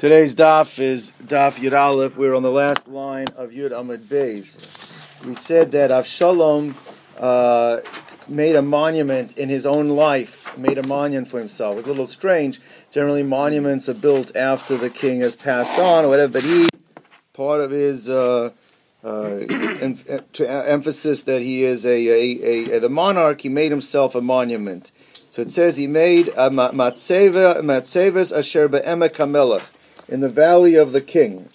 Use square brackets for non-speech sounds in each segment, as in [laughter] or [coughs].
Today's daf is daf Yud Aleph. We're on the last line of Yud Amud Beis. We said that Avshalom uh, made a monument in his own life, made a monument for himself. It's a little strange. Generally, monuments are built after the king has passed on or whatever, but he, part of his uh, uh, em- to emphasis that he is a, a, a, a, the monarch, he made himself a monument. So it says he made a matzeva, matzevas asher be'emek hamelech in the valley of the king.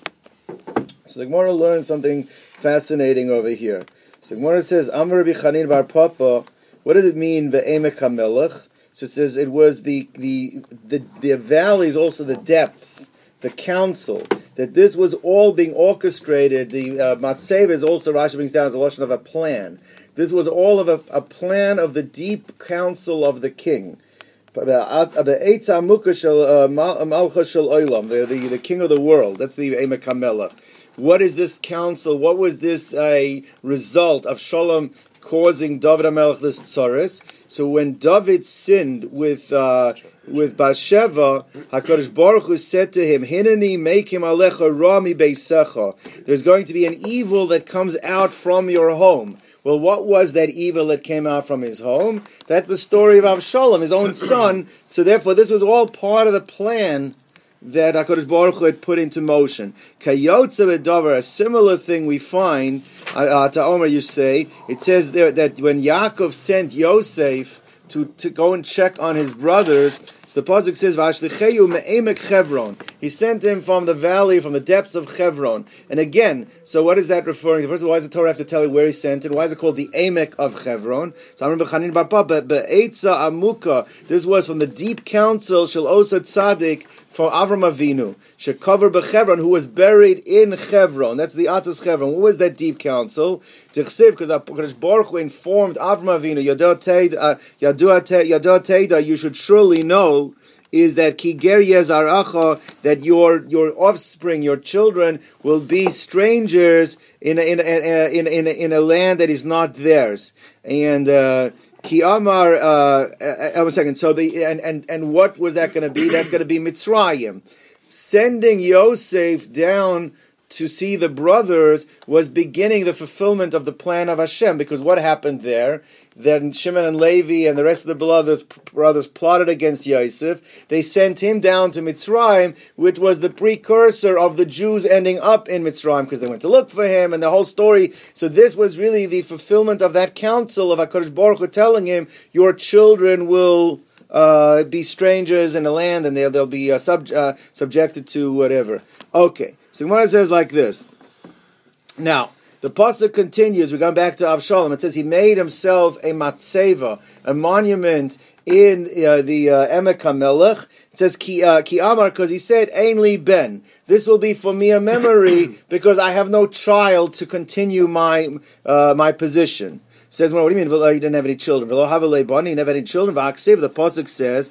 So the Gemara learns something fascinating over here. So the Gemara says, Amr Chanin Bar Papa, what does it mean, Ve'emek HaMelech? So it says it was the, the, the, the valleys, also the depths, the council, that this was all being orchestrated. The uh, Matsev is also, Rashi brings down as a lotion of a plan. This was all of a, a plan of the deep council of the king the, the, the king of the world. That's the Emek. What is this council? What was this a result of Shalom causing David Hamelech this tsaris? So when David sinned with uh, with Bathsheba, Hakadosh Baruch Hu said to him, "Hineni make him alecha rami beisecha." There's going to be an evil that comes out from your home. Well, what was that evil that came out from his home? That's the story of Avshalom, his own [coughs] son. So therefore, this was all part of the plan that HaKadosh Baruch Hu had put into motion. Kayotze Bedover, a similar thing we find, uh, uh, to Omer you say, it says there that when Yaakov sent Yosef to, to go and check on his brothers, the pasuk says, "Vashlicheyu me'emek Chevron." He sent him from the valley, from the depths of Chevron. And again, so what is that referring to? First of all, why does the Torah have to tell you where he sent it? Why is it called the Emek of Chevron? So I remember Chanin Bar but Be'etza Amuka. This was from the deep council Shel Osa Tzadik for Avram Avinu, Shekavar Bechevron, who was buried in Chevron. That's the Atas Chevron. What was that deep council? Tichsiv, because Baruch Hu informed Avram Avinu, uh, Yadu Teda, you should surely know is that kiger that your your offspring, your children, will be strangers in a, in a, in a, in, a, in a land that is not theirs. And uh, Ki Amar, uh, uh, one second. So the and and and what was that going to be? That's going to be Mitzrayim, sending Yosef down to see the brothers was beginning the fulfillment of the plan of Hashem. Because what happened there? Then Shimon and Levi and the rest of the brothers, brothers plotted against Yosef. They sent him down to Mitzrayim, which was the precursor of the Jews ending up in Mitzrayim because they went to look for him and the whole story. So this was really the fulfillment of that counsel of HaKadosh Baruch Hu telling him, your children will uh, be strangers in the land and they'll, they'll be uh, sub, uh, subjected to whatever. Okay. So Gemara says like this. Now, the pasuk continues. We're going back to Avshalom. It says he made himself a matzeva, a monument in uh, the uh, Emek HaMelech. It says ki, uh, ki amar because he said Ainli ben. This will be for me a memory [laughs] because I have no child to continue my uh, my position. Says, well, what do you mean? He didn't have any children. He never had any children. The pasuk says,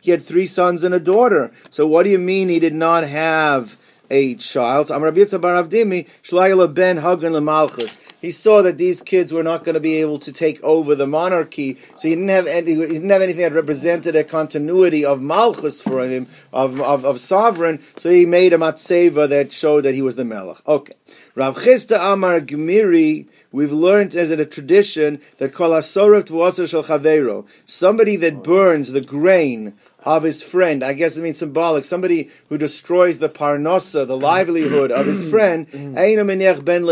He had three sons and a daughter. So what do you mean he did not have? A child. Ben Hagan He saw that these kids were not going to be able to take over the monarchy, so he didn't have any, he didn't have anything that represented a continuity of malchus for him, of, of, of sovereign. So he made a matseva that showed that he was the melech. Okay. Rav Chisda Amar Gmiri, we've learned as a tradition that kol asorev shel chavero, somebody that burns the grain of his friend. I guess it means symbolic. Somebody who destroys the parnosa, the livelihood of his friend, ben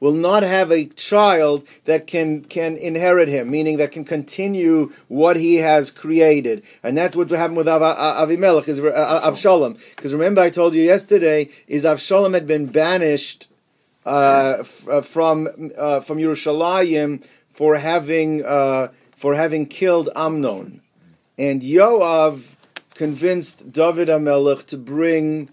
will not have a child that can can inherit him, meaning that can continue what he has created. And that's what happened with Av- Avimelech, is uh, Avshalom. Because remember, I told you yesterday, is Avshalom had been banished uh, f- uh, from uh, from Yerushalayim for having uh, for having killed Amnon and Yoav convinced David Amelech to bring.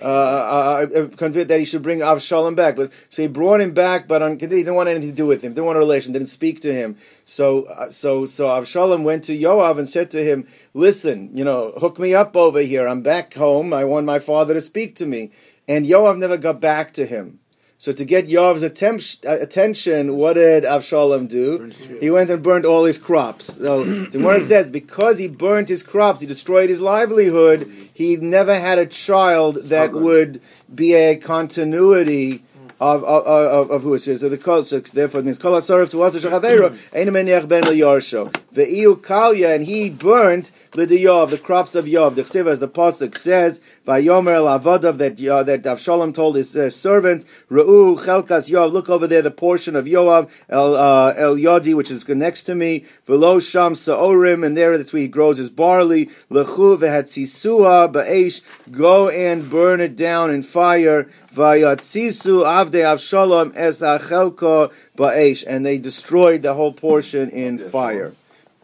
Uh, uh, uh, uh convinced that he should bring Avshalom back, but so he brought him back, but on, he didn't want anything to do with him. Didn't want a relation. Didn't speak to him. So, uh, so, so Avshalom went to Yoav and said to him, "Listen, you know, hook me up over here. I'm back home. I want my father to speak to me." And Yoav never got back to him. So to get Yoav's attempt, uh, attention, what did Avshalom do? He went and burned all his crops. So the [clears throat] Gemara says because he burned his crops, he destroyed his livelihood. He never had a child that would be a continuity of of, of, of who it is. So the kol, so therefore it means kol asarif to us shachavero ein meniach ben yarsho. Ve'iu kalya and he burnt l'diyov the crops of Yov. The chsiva as the pasuk says vayomer el avodav that uh, that Avshalom told his uh, servants Ra'u chelkas Yov look over there the portion of Yoav el uh, el yodi which is next to me velo sham saorim and there that's where he grows his barley lechu vehatzisua ba'esh go and burn it down in fire Vayatzisu avde Avshalom es achelko ba'esh, and they destroyed the whole portion in Okay, fire.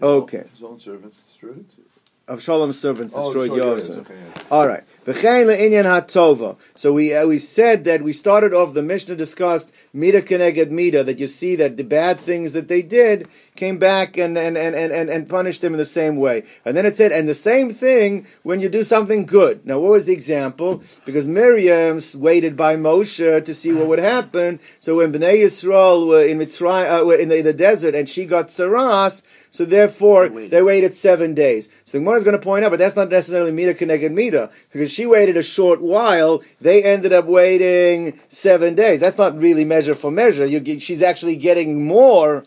Okay, His own servants destroyed it? Avshalom's servants Oh, destroyed Yosef. yes, okay, yeah. All right. So we uh, we said that we started off. The Mishnah discussed mida keneged mida. That you see that the bad things that they did came back and and, and, and, and punished them in the same way. And then it said, and the same thing when you do something good. Now, what was the example? Because Miriam waited by Moshe to see what would happen. So when Bnei Yisrael were in Mitzrayim, uh, were in, the, in the desert, and she got saras, so therefore they waited seven days. So the Gemara is going to point out, but that's not necessarily mida connected mida because she waited a short while. They ended up waiting seven days. That's not really measure for measure. You, she's actually getting more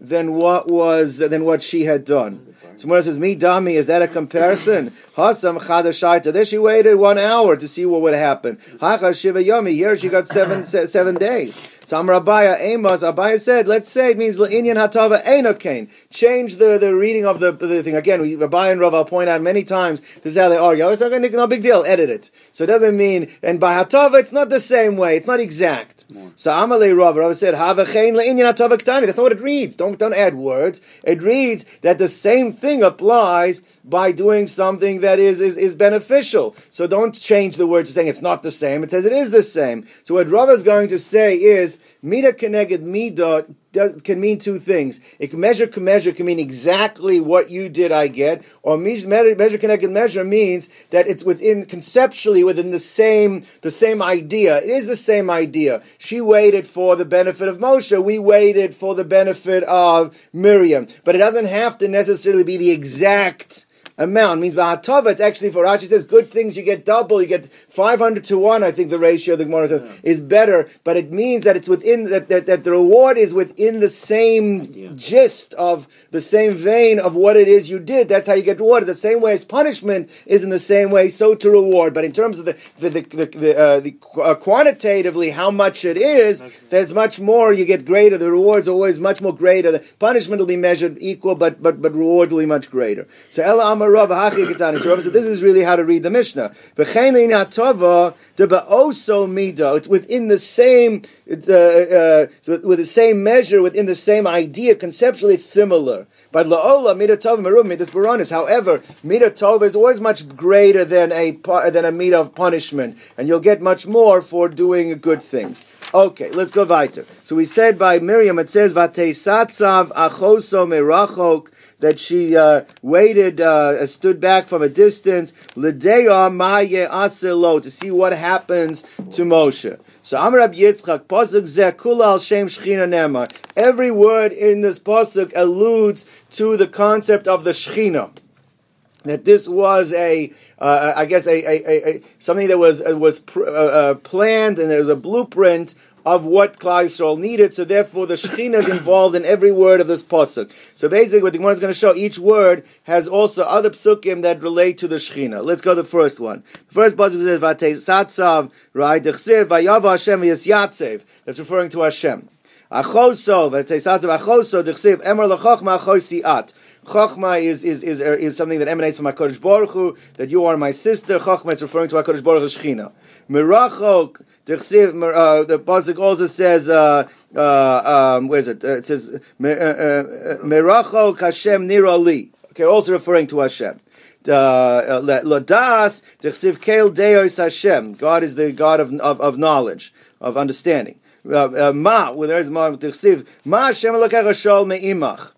than what was than what she had done. So Gemara says, "Me dami." Is that a comparison? Hasam chadashaita. There she waited one hour to see what would happen. Hacha shiva yomi. Here she got seven seven days. So Amar Abaya Amos. Abaya said, "Let's say it means le'inyan hatava enokain." Change the, the reading of the, the thing again. We, Abaya and Rav I'll point out many times. This is how they argue. Oh, it's no big deal. Edit it. So it doesn't mean. And by hatava, it's not the same way. It's not exact. So Amalei Rav, Rav said, "Havachein le'inyan hatava ktani." That's not what it reads. Don't don't add words. It reads that the same thing applies by doing something that is, is, is beneficial. So don't change the word to saying it's not the same. It says it is the same. So what Rava is going to say is mida connected mida does, can mean two things. It can measure can measure can mean exactly what you did I get, or measure, measure connected measure means that it's within conceptually within the same the same idea. It is the same idea. She waited for the benefit of Moshe. We waited for the benefit of Miriam. But it doesn't have to necessarily be the exact amount. It means ba'atava, it's actually for Rashi says good things you get double, you get 500 to 1, I think the ratio the Gemara says is better, but it means that it's within, that, that, that the reward is within the same gist of the same vein of what it is you did. That's how you get rewarded. The same way as punishment is in the same way, so to reward. But in terms of the, the, the, the, the, uh, the uh, quantitatively how much it is, there's much more, you get greater. The reward's always much more greater. The punishment will be measured equal, but, but, but reward will be much greater. So Ela Amar Rav Hachi. So Rav said, this is really how to read the Mishnah. V'chein midah. It's within the same, uh, uh, with the same measure, within the same idea. Conceptually, it's similar. But la'ola midah tova merum midas baranis. However, midah tova is always much greater than a than a midah of punishment, and you'll get much more for doing good things. Okay, let's go weiter. So we said by Miriam, it says vatesatzav achoso merachok that she uh, waited, uh, stood back from a distance, to see what happens to Moshe. So Rab Yitzchak, pasuk zeh kula al shem shchina nema. Every word in this pasuk alludes to the concept of the shchina that this was a, uh, I guess, a, a, a, a something that was uh, was pr- uh, uh, planned and there was a blueprint of what Klal Yisrael needed. So therefore, the Shekhinah is involved in every word of this pasuk. So basically, what the Gemara is going to show, each word has also other psukim that relate to the Shekhinah. Let's go to the first one. The first pasuk says, "Vatei right? Dechsev vayava Hashem v'yisyatzev." That's referring to Hashem. Achoso, vatei satzav achoso dechsev emer lechochma achosiat. Chochma is, is, is, is something that emanates from HaKadosh Baruch Hu, that you are my sister. Chochma is referring to HaKadosh Baruch Hu Shechina. Mirachok, uh, the Pasuk also says, uh, uh, um, where is it? Uh, it says, Mirachok Hashem Nirali. Okay, also referring to Hashem. Ladas, Dechsiv Kel Deos Hashem. God is the God of, of, of knowledge, of understanding. Uh, uh, ma, where is Ma, Dechsiv, Ma Hashem Elokech Hashol Me'imach.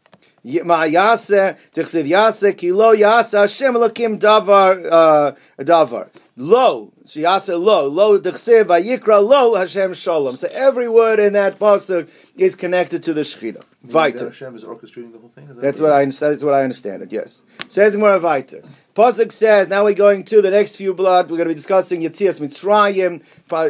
Ma yase, Dechsiv yase, ki lo yase, Hashem Elokim davar, uh, davar. Lo, Shiyase lo, lo dechsev vayikra lo Hashem shalom. So every word in that pasuk is connected to the Shechina. Viter. Hashem is orchestrating the whole thing. That That's what I understand. That's what I understand it. Yes. Says more Viter. Pasuk says. Now we're going to the next few blood. We're going to be discussing Yitzias Mitzrayim,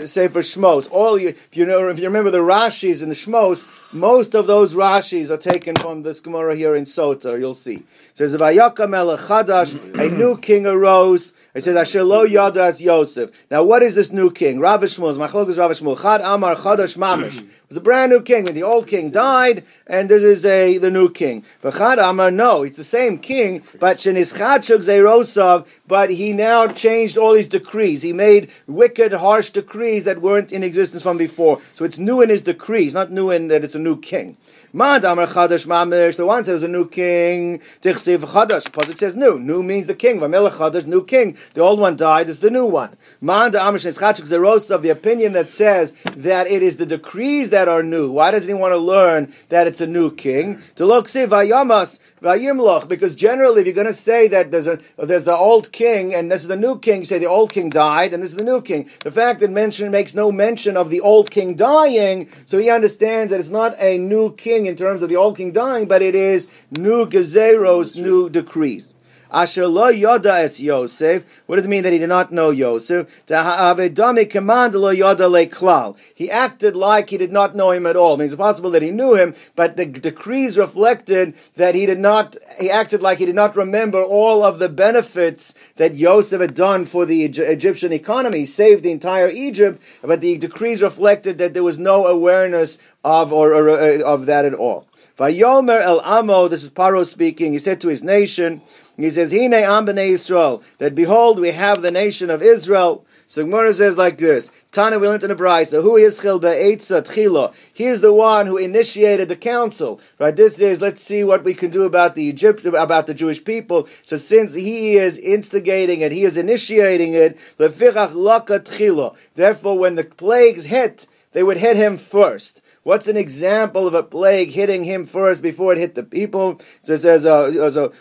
Sefer Shmos. All you, if you know, if you remember the Rashis and the Shmos, most of those Rashis are taken from this Gemara here in Sotah. You'll see. It says Melech Chadash, a new king arose. It says Asher lo yadas Yosef. Now, what is this new king? Rav Shmuel, Machlokes Rav Shmuel, Chad Amar Chadash Mamish. [clears throat] It was a brand new king. When the old king died, and this is a the new king. V'Chad Amar, no, it's the same king, but Shenischadshuk Zeirosov, but he now changed all these decrees. He made wicked, harsh decrees that weren't in existence from before. So it's new in his decrees, not new in that it's a new king. Mad Amar Chadash Mamish. The one says a new king. Tichsiv Chadash. Pasuk says new. New means the king. Vamelech Chadash, new king. The old one died. Is the new one. Mad Amar Sheschachik Zeros of the opinion that says that it is the decrees that are new. Why doesn't he want to learn that it's a new king? To look see Vayamas Vayimloch. Because generally, if you're going to say that there's a there's the old king and this is the new king, you say the old king died and this is the new king. The fact that mention makes no mention of the old king dying, so he understands that it's not a new king in terms of the old king dying, but it is new gezeros, new decrees. Asher lo yoda es Yosef. What does it mean that he did not know Yosef? Command lo yoda le klal. He acted like he did not know him at all. It means it's possible that he knew him, but the decrees reflected that he did not. He acted like he did not remember all of the benefits that Yosef had done for the Egyptian economy. He saved the entire Egypt, but the decrees reflected that there was no awareness of or, or uh, of that at all. Vayomer el Amo. This is Paro speaking. He said to his nation. He says, Hine am b'nei Yisrael, that behold, we have the nation of Israel. So Gemara says like this, Tana, we learned in the Brisa, who is Chil be'etza tchila? He is the one who initiated the council, right? This is, let's see what we can do about the Egypt, about the Jewish people. So since he is instigating it, he is initiating it, lefichach laka tchila. Therefore, when the plagues hit, they would hit him first. What's an example of a plague hitting him first before it hit the people? So it says, uh, so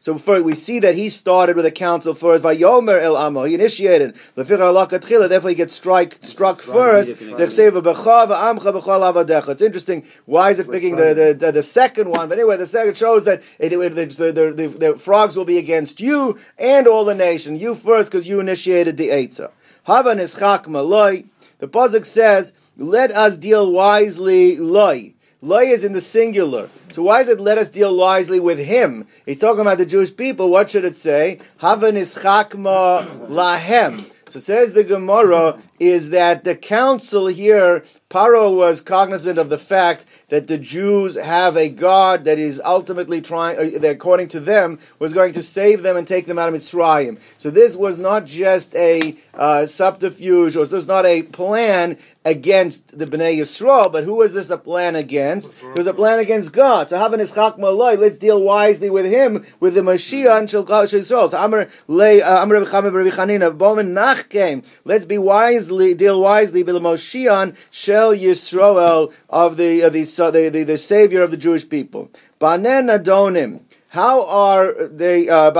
So first we see that he started with a council first. Vayomer el amo, he initiated. The therefore he gets strike, struck first. It's interesting. Why is it picking the, the, the, second one? But anyway, the second shows that it, it, the, the, the, the frogs will be against you and all the nation. You first because you initiated the Eitzah. Hava nischak maloi. The Pasuk says, let us deal wisely, loy. Loy is in the singular. So why is it let us deal wisely with him? He's talking about the Jewish people. What should it say? Hava nischakma lahem. So says the Gemara is that the council here, Paro was cognizant of the fact that the Jews have a God that is ultimately trying, uh, that according to them, was going to save them and take them out of Mitzrayim. So this was not just a uh, subterfuge, or this was not a plan against the Bnei Yisrael, but who was this a plan against? It was a plan against God. So Havan Ischak Maloi, let's deal wisely with him, with the Mashiach and Shel Yisrael. So Amr Lei, uh, Rabbi Chaim Rabbi Chanina, Nach came. Let's be wisely, deal wisely with the Moshiach Shel Yisrael of the, of the, the, the, the Savior of the Jewish people. Banen. How are they, uh,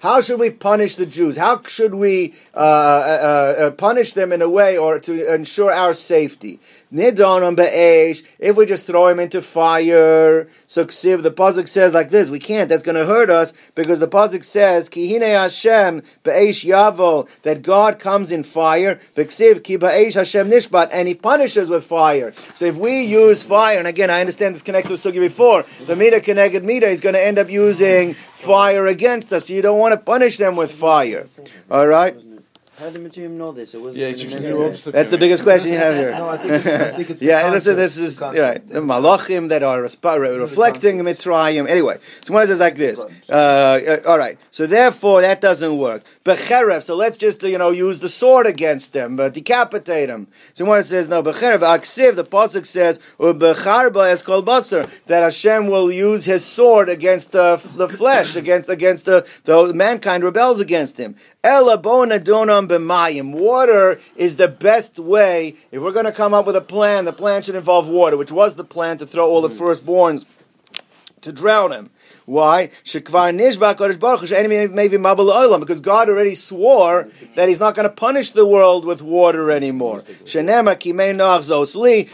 how should we punish the Jews? How should we uh, uh, uh, punish them in a way or to ensure our safety? Be'esh, if we just throw him into fire. So Ksiv, the Pazik says like this, we can't, that's going to hurt us, because the Pazik says, Ki hine Hashem be'esh yavo, that God comes in fire, Ksiv ki be'esh Hashem nishbat, and he punishes with fire. So if we use fire, and again, I understand this connects to the sugi before, the Mida connected Mida is going to end up using fire against us, so you don't want to punish them with fire. Alright? How did Mitzrayim know this? It wasn't Yeah, in you the should Medrash. That's the biggest question you have here. [laughs] No, I think it's, [laughs] I think it's Yeah, concept, listen, this is the concept. right. The malachim that are resp- reflecting Mitzrayim. Anyway, so one says like this. Uh, all right. So therefore, that doesn't work. Becherev. So let's just uh, you know use the sword against them, but decapitate them. So one says no. Becherev aksiv. The pasuk says ubecharba es kol basar that Hashem will use His sword against the the flesh, against against the, the mankind rebels against Him. Ela bona donam b'mayim. Water is the best way. If we're going to come up with a plan, the plan should involve water, which was the plan to throw all the mm. firstborns to drown him. Why? Mabel olam. Because God already swore that He's not going to punish the world with water anymore. Zosli.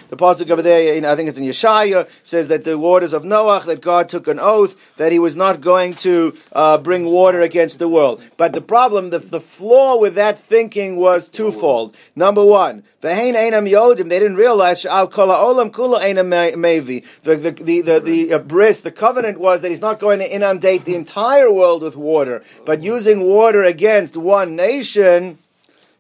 The pasuk over there, I think it's in Yeshaya, says that the waters of Noach, that God took an oath that He was not going to uh, bring water against the world. But the problem, the, the flaw with that thinking was twofold. Number one. They didn't realize al kol olam kula einam mevi. The the the the, the uh, bris, the covenant was that he's not going to inundate the entire world with water, but using water against one nation.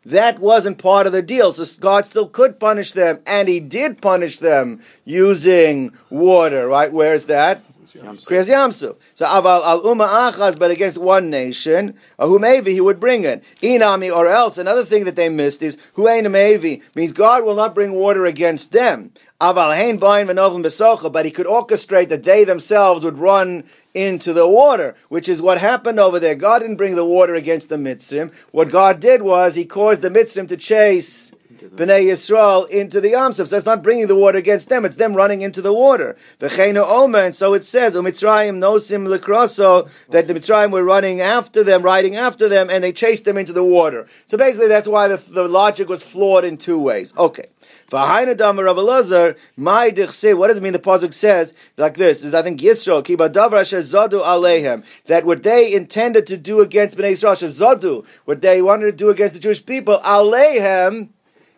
That wasn't part of the deal. So God still could punish them, and He did punish them using water. Right? Where's that? Kriyas Yamsu. So aval al umma achas, but against one nation, uh, who maybe he would bring it. Inami or else. Another thing that they missed is maybe means God will not bring water against them. But he could orchestrate that they themselves would run into the water, which is what happened over there. God didn't bring the water against the Mitzrim. What God did was he caused the Mitzrim to chase Bnei Yisrael into the Yamsuf. So it's not bringing the water against them; it's them running into the water. V'cheinu Omer, and so it says, "Umitzrayim nosim lekroso," that the Mitzrayim were running after them, riding after them, and they chased them into the water. So basically, that's why the, the logic was flawed in two ways. Okay. My dichse, what does it mean the Pasuk says like this? Is I think Yisrael, ki badavar asher zadu aleihem, that what they intended to do against Bnei Yisrael, zadu, what they wanted to do against the Jewish people, aleihem,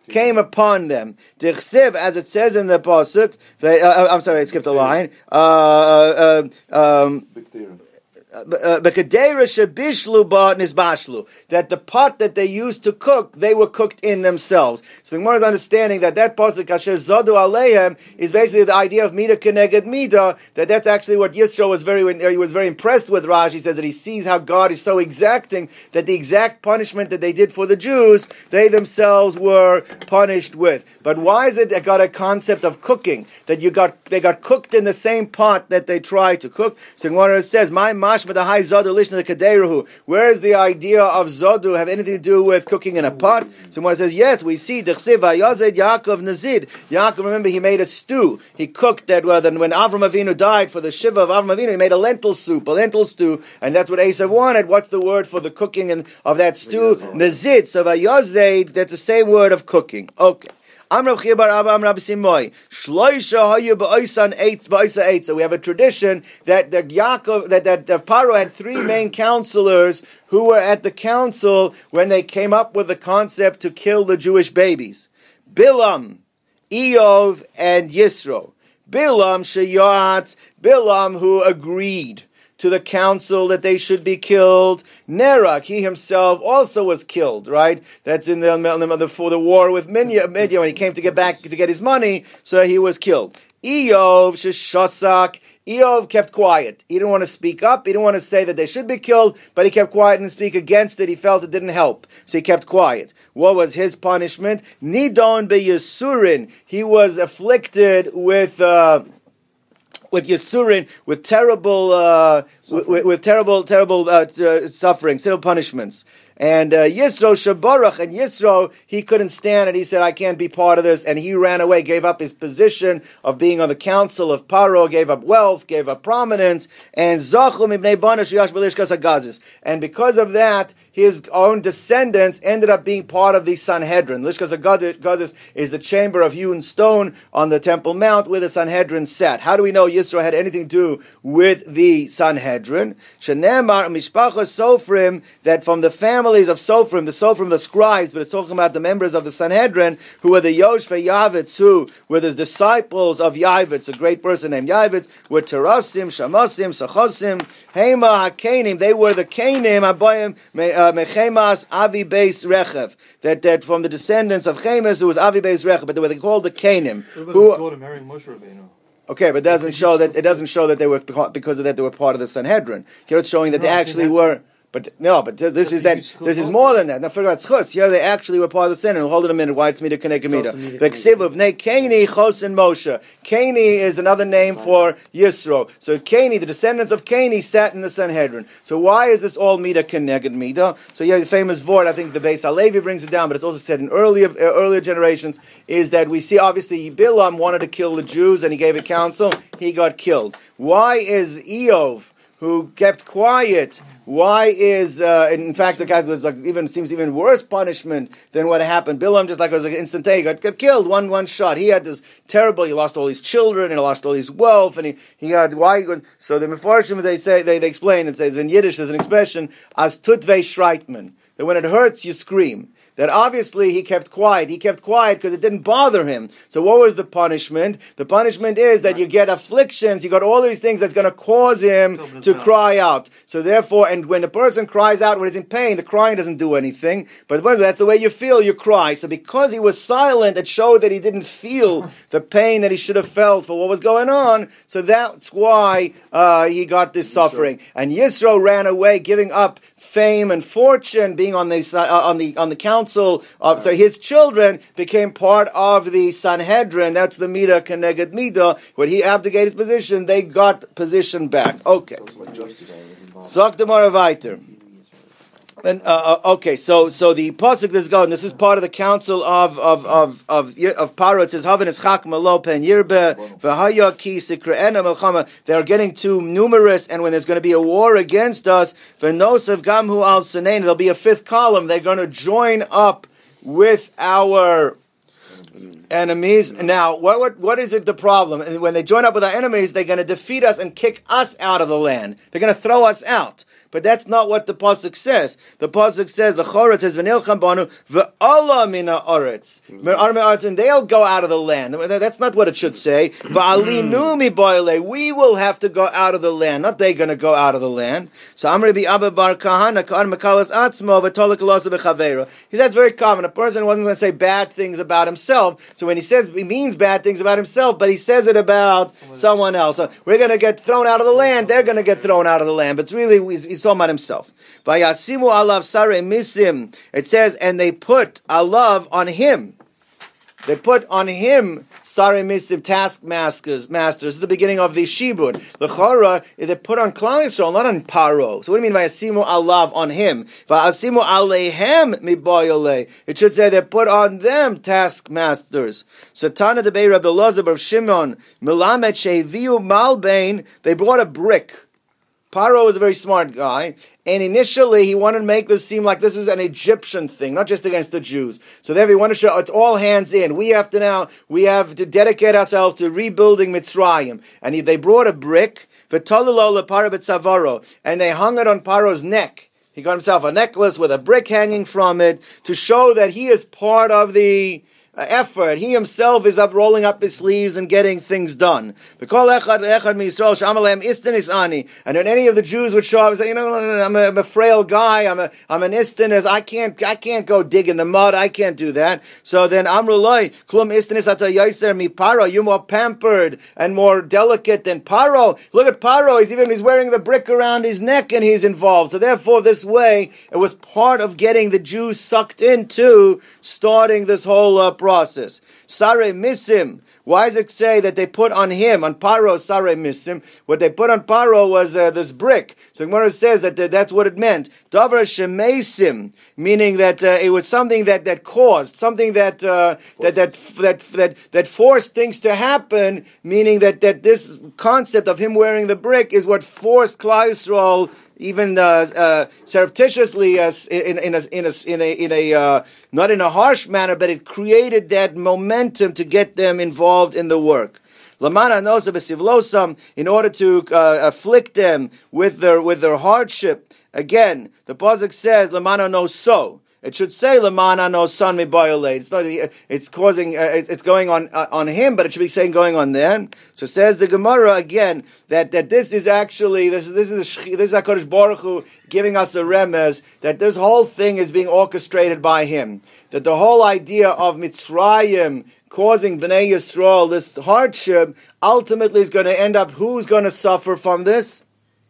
came upon them. Dichsiv, as it says in the pasuk, they, uh, I'm sorry, I skipped a line. Uh, uh, um, That the pot that they used to cook, they were cooked in themselves. So the Gemara is understanding that that pasuk asher zadu aleihem is basically the idea of mida keneged mida. That that's actually what Yisro was very uh, he was very impressed with. Rashi says that he sees how God is so exacting that the exact punishment that they did for the Jews, they themselves were punished with. But why is it that got a concept of cooking that you got they got cooked in the same pot that they tried to cook? So the Gemara says my mashma the high zodu lishna kadeiruhu. Where is the idea of zodu have anything to do with cooking in a pot? Someone says yes. We see dechsiv vayazed Yaakov Nazid. Yaakov, remember, he made a stew. He cooked that. Well, then when Avram Avinu died for the shiva of Avram Avinu, he made a lentil soup, a lentil stew, and that's what Esav wanted. What's the word for the cooking and of that stew? Nazid. So vayazed. That's the same word of cooking. Okay. Chia bar Abba Amrav Simoy. Shloisha hayu ba'oisan eitz ba'oisa eitz. So we have a tradition that that Yaakov that that, that Paro had three main counselors who were at the council when they came up with the concept to kill the Jewish babies. Bilam, Iyov, and Yisro. Bilam sheyatz. Bilam who agreed to the council that they should be killed. Nerak, he himself also was killed, right? That's in the, for the war with Minya when he came to get back to get his money, so he was killed. Iyov sheshasak. Iyov kept quiet. He didn't want to speak up. He didn't want to say that they should be killed, but he kept quiet and speak against it. He felt it didn't help, so he kept quiet. What was his punishment? Nidon be Yisurin. He was afflicted with. Uh, with Yisurin, with terrible, uh, with, with, terrible, terrible uh, uh, suffering, terrible punishments. And uh, Yisro Shabarach and Yisro, he couldn't stand it. He said, I can't be part of this. And he ran away, gave up his position of being on the council of Paro, gave up wealth, gave up prominence. And Zachum ibn Agazis. And because of that, his own descendants ended up being part of the Sanhedrin. Lishkas Agazis is the chamber of hewn stone on the Temple Mount where the Sanhedrin sat. How do we know Yisro had anything to do with the Sanhedrin? Shenemar Mishpachas Sofrim, that from the family families of Sophrim, the Sophrim, the scribes, but it's talking about the members of the Sanhedrin, who were the Yoshve Yavitz, who were the disciples of Yavitz, a great person named Yavitz, were Terasim, Shamasim, Sachosim, Hema, HaKanim, they were the Kanim, Abayim, uh, Mechemas, Avi Beis Rechev, that, that from the descendants of Chemas, who was Avi Beis Rechev, but they were called the Kanim. Who, Okay, but it doesn't show that it doesn't show that they were because of that they were part of the Sanhedrin. Here it's showing that they actually were. But no, but this is that. This is more than that. Now forget about schus. Here they actually were part of the sin. And hold it a minute. Why it's me to connect me to Veksiv of ne Kani Chos and Moshe. Kani is another name for Yisro. So Kani, the descendants of Kani, sat in the Sanhedrin. So why is this all Mida Keneged Mida? So yeah, the famous word. I think the Beis Halevi brings it down, but it's also said in earlier uh, earlier generations is that we see obviously Bilam wanted to kill the Jews and he gave a counsel. He got killed. Why is Iyov? Who kept quiet. Why is, uh, in fact, the guy was like even seems even worse punishment than what happened. Bilam just like it was like instantaneous, got, got killed one one shot. He had this terrible. He lost all his children and he lost all his wealth, and he he had why. He was, so the Mefarshim they say they, they explain it says in Yiddish there's an expression as tutve shreitman that when it hurts you scream that obviously he kept quiet. He kept quiet because it didn't bother him. So what was the punishment? The punishment is that you get afflictions, you got all these things that's going to cause him to cry out. So therefore, and when a person cries out when he's in pain, the crying doesn't do anything. But that's the way you feel, you cry. So because he was silent, it showed that he didn't feel [laughs] the pain that he should have felt for what was going on. So that's why uh, he got this suffering. And Yisro ran away, giving up fame and fortune, being on the uh, on the on the council. Of, so his children became part of the Sanhedrin. That's the Mida Keneged Mida. When he abdicated his position, they got position back. Okay. Zok the And, uh, uh, okay, so so the pasuk that's going. This is part of the council of of of of, of Paro. It says Havin Ischak Malo Pen Yirbe V'Haya Ki Sikre'ena Melchama. They are getting too numerous, and when there's going to be a war against us, V'Nosav Gamhu Al Sanein. There'll be a fifth column. They're going to join up with our enemies. Now, what, what, what is it the problem? And when they join up with our enemies, they're going to defeat us and kick us out of the land. They're going to throw us out. But that's not what the pasuk says. The pasuk says the Choret says v'nilcham banu v'ala mina oretz. Mm-hmm. And they'll go out of the land. That's not what it should say. Mm-hmm. V'alinu mi We will have to go out of the land. Not they going to go out of the land. So Amr bi Abba bar Kahana kar mekalas atzmo v'tolik losa b'chaveru. That's very common. A person wasn't going to say bad things about himself. So when he says he means bad things about himself, but he says it about someone else. So we're going to get thrown out of the land. They're going to get thrown out of the land. But it's really he's talking about himself. Vayasimu alav sare misim. It says, and they put alav on him. They put on him sare misim taskmasters. Masters at the beginning of the shibud. The chora they put on Klal Yisrael, not on Paro. So what do you mean vayasimu alav on him? Vayasimu alehem miboyole. It should say they put on them taskmasters. Satana de Beira Belazar of Shimon Milamet Sheviu Malbain. They brought a brick. Paro was a very smart guy, and initially he wanted to make this seem like this is an Egyptian thing, not just against the Jews. So therefore he wanted to show it's all hands in. We have to now, we have to dedicate ourselves to rebuilding Mitzrayim. And he, they brought a brick, and they hung it on Paro's neck. He got himself a necklace with a brick hanging from it to show that he is part of the effort. He himself is up rolling up his sleeves and getting things done. And when any of the Jews would show up and say, you know, I'm a, I'm a frail guy, I'm a, I'm an istanis, I can't, I can't go dig in the mud, I can't do that. So then Amrulai, klum istanis ata mi paro, you're more pampered and more delicate than Paro. Look at Paro, he's even, he's wearing the brick around his neck and he's involved. So therefore this way, it was part of getting the Jews sucked into starting this whole uh, process. Sare misim. Why does it say that they put on him, on Paro, Sare misim? What they put on Paro was uh, this brick. So Gemara says that, that that's what it meant. Davar shemesim, meaning that uh, it was something that, that caused, something that, uh, that, that, that, that, that forced things to happen, meaning that, that this concept of him wearing the brick is what forced Yisrael even uh, uh, surreptitiously uh, in, in, a, in, a, in a, in a uh, not in a harsh manner, but it created that momentum to get them involved in the work. Lamana knows besivlosam in order to afflict them with their with their hardship. Again, the pasuk says Lamana knows so. It should say Lamana no son me It's not. It's causing. Uh, it's going on uh, on him, but it should be saying going on them. So says the Gemara again that, that this is actually this this is the, this is Hakadosh Baruch Hu giving us a remez that this whole thing is being orchestrated by him. That the whole idea of Mitzrayim causing Bnei Yisrael this hardship ultimately is going to end up who's going to suffer from this?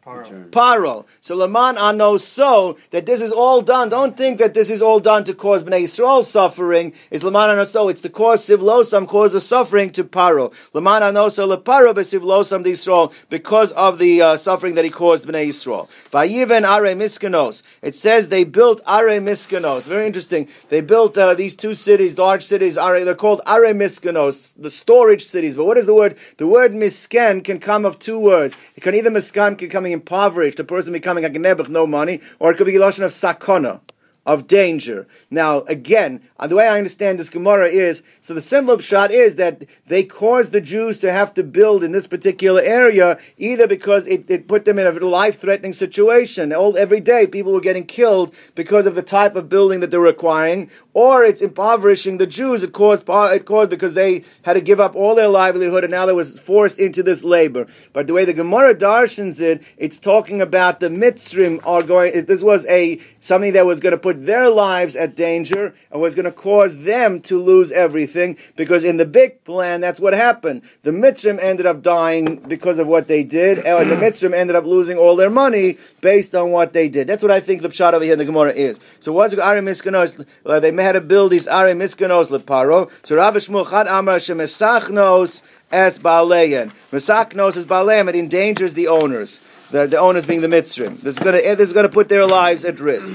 Paro. Paro. So Laman know so that this is all done. Don't think that this is all done to cause Bnei Yisrael suffering. Is Laman know so? It's to cause Sivlosam, cause the suffering to Paro. Laman know so leparo besivlosam the Yisrael because of the uh, suffering that he caused Bnei Yisrael. Vayiven Are Miskanos. It says they built Are Miskanos. Very interesting. They built uh, these two cities, large cities. Are they're called Are Miskanos, the storage cities. But what is the word? The word misken can come of two words. It can either miskan can come impoverished, a person becoming a genebuch, no money, or it could be lashon of sakona of danger. Now, again, uh, the way I understand this Gemara is, so the simple shot is that they caused the Jews to have to build in this particular area, either because it, it put them in a life-threatening situation. All, every day, people were getting killed because of the type of building that they're requiring, or it's impoverishing the Jews. It caused, it caused because they had to give up all their livelihood, and now they was forced into this labor. But the way the Gemara darshans it, it's talking about the Mitzrim are going, this was a, something that was going to put put their lives at danger and was going to cause them to lose everything because in the big plan, that's what happened. The Mitzrim ended up dying because of what they did, and the Mitzrim ended up losing all their money based on what they did. That's what I think the Pshat over here in the Gemara is. So what's Ari Miskanos? Uh, they had to build these Ari Miskanos Leparo. So Rav Shmuel Chad Amar Shemesachnos as Baaleyan. Mesachnos as Baaleyan, it endangers the owners the, the owners being the Mitzrim. This is going to eh, this is going to put their lives at risk.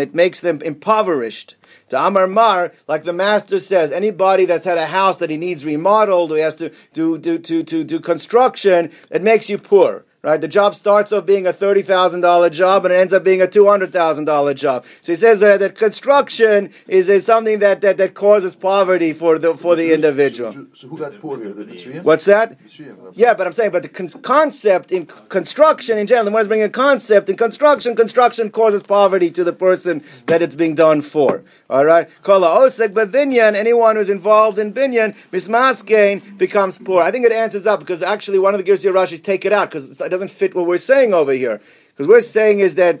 It makes them impoverished. To Amar Mar, like the master says, anybody that's had a house that he needs remodeled, or he has to do do to to do construction, it makes you poor. Right? The job starts off being a $30,000 job and it ends up being a $200,000 job. So he says that, that construction is, is something that, that, that causes poverty for the, for the individual. So who got poor here? The Mitzrayim? What's that? Yeah, but I'm saying, but the con- concept in construction in general, the one is bringing a concept in construction, construction causes poverty to the person that it's being done for. All right? Kala osek bevinyan, anyone who's involved in binyan, mismasgain becomes poor. I think it answers up because actually one of the Girsi Rashis take it out because doesn't fit what we're saying over here. Because we're saying is that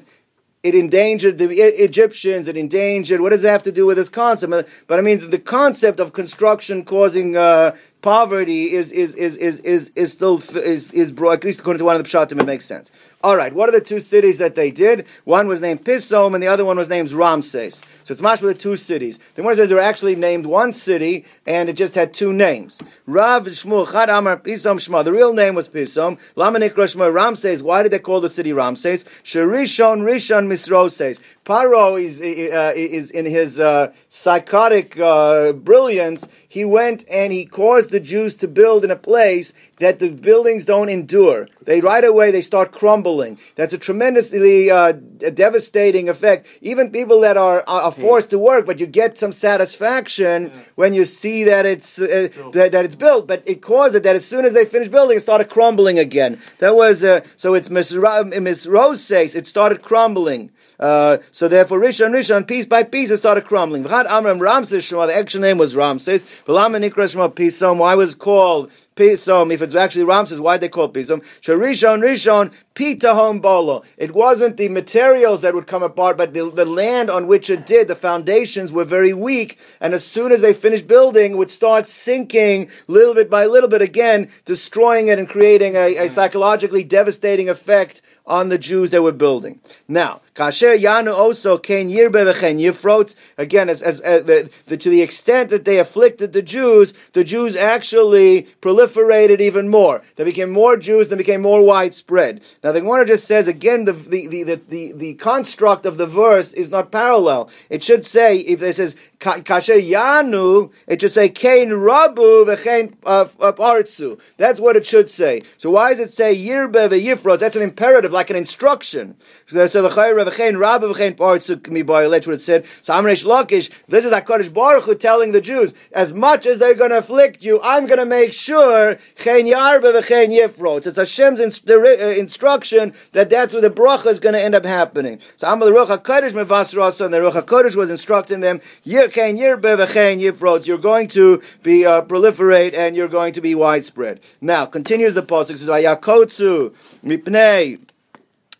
it endangered the Egyptians, it endangered, what does it have to do with this concept? But I mean, the concept of construction causing uh, poverty is, is, is, is, is, is still, is, is brought, at least according to one of the Pshatim, it makes sense. All right, what are the two cities that they did? One was named Pisom, and the other one was named Ramses. So it's mashma the two cities. The one says they were actually named one city, and it just had two names. Rav Shmuel Chad Amar Pisom Shma. The real name was Pisom. Lamanik Shma Ramses. Why did they call the city Ramses? Sharishon Rishon Misroses. Paro is, uh, is in his uh, psychotic uh, brilliance. He went and he caused the Jews to build in a place that the buildings don't endure. They right away they start crumbling. That's a tremendously uh, devastating effect. Even people that are are forced to work, but you get some satisfaction yeah. when you see that it's uh, that, that, it's built. But it caused it that as soon as they finished building, it started crumbling again. That was uh, so. It's Miss Rose says it started crumbling. Uh, so therefore, Rishon Rishon, piece by piece, it started crumbling. V'chad Amram Ramses Shema, the actual name was Ramses. V'lama Nikra Shema Pisom, why was called Pisom, if it's actually Ramses, why they call it Pisom? Sharishon Rishon, Pitahom Bolo. It wasn't the materials that would come apart, but the, the land on which it did, the foundations were very weak, and as soon as they finished building, it would start sinking little bit by little bit again, destroying it and creating a, a psychologically devastating effect on the Jews that were building. Now, Kasher Yanu also Ken Yirbe v'chen Yifrot. Again, as, as uh, the, the, to the extent that they afflicted the Jews, the Jews actually proliferated even more. They became more Jews, they became more widespread. Now, the Gemara just says again, the, the, the, the, the, construct of the verse is not parallel. It should say, if it says Kasher Yanu, it should say Kain Rabu v'chen uh, uh, Partsu. That's what it should say. So why does it say Yirbe v'Yifrot? That's an imperative like an instruction. So, the v'chein Rabba v'chein Partzuk mi That's what it said. So Amresh Lakish, this is Hakadosh Baruch Hu telling the Jews, as much as they're going to afflict you, I'm going to make sure chen yarba v'chein yifrot. It's Hashem's uh, instruction that that's where the bracha is going to end up happening. So Amal Ruach Hakadosh mevasrasa, and the Ruach Hakadosh was instructing them, yir chen v'chein yifrot. You're going to be uh, proliferate and you're going to be widespread. Now continues the pasuk says Vayakotsu mipnei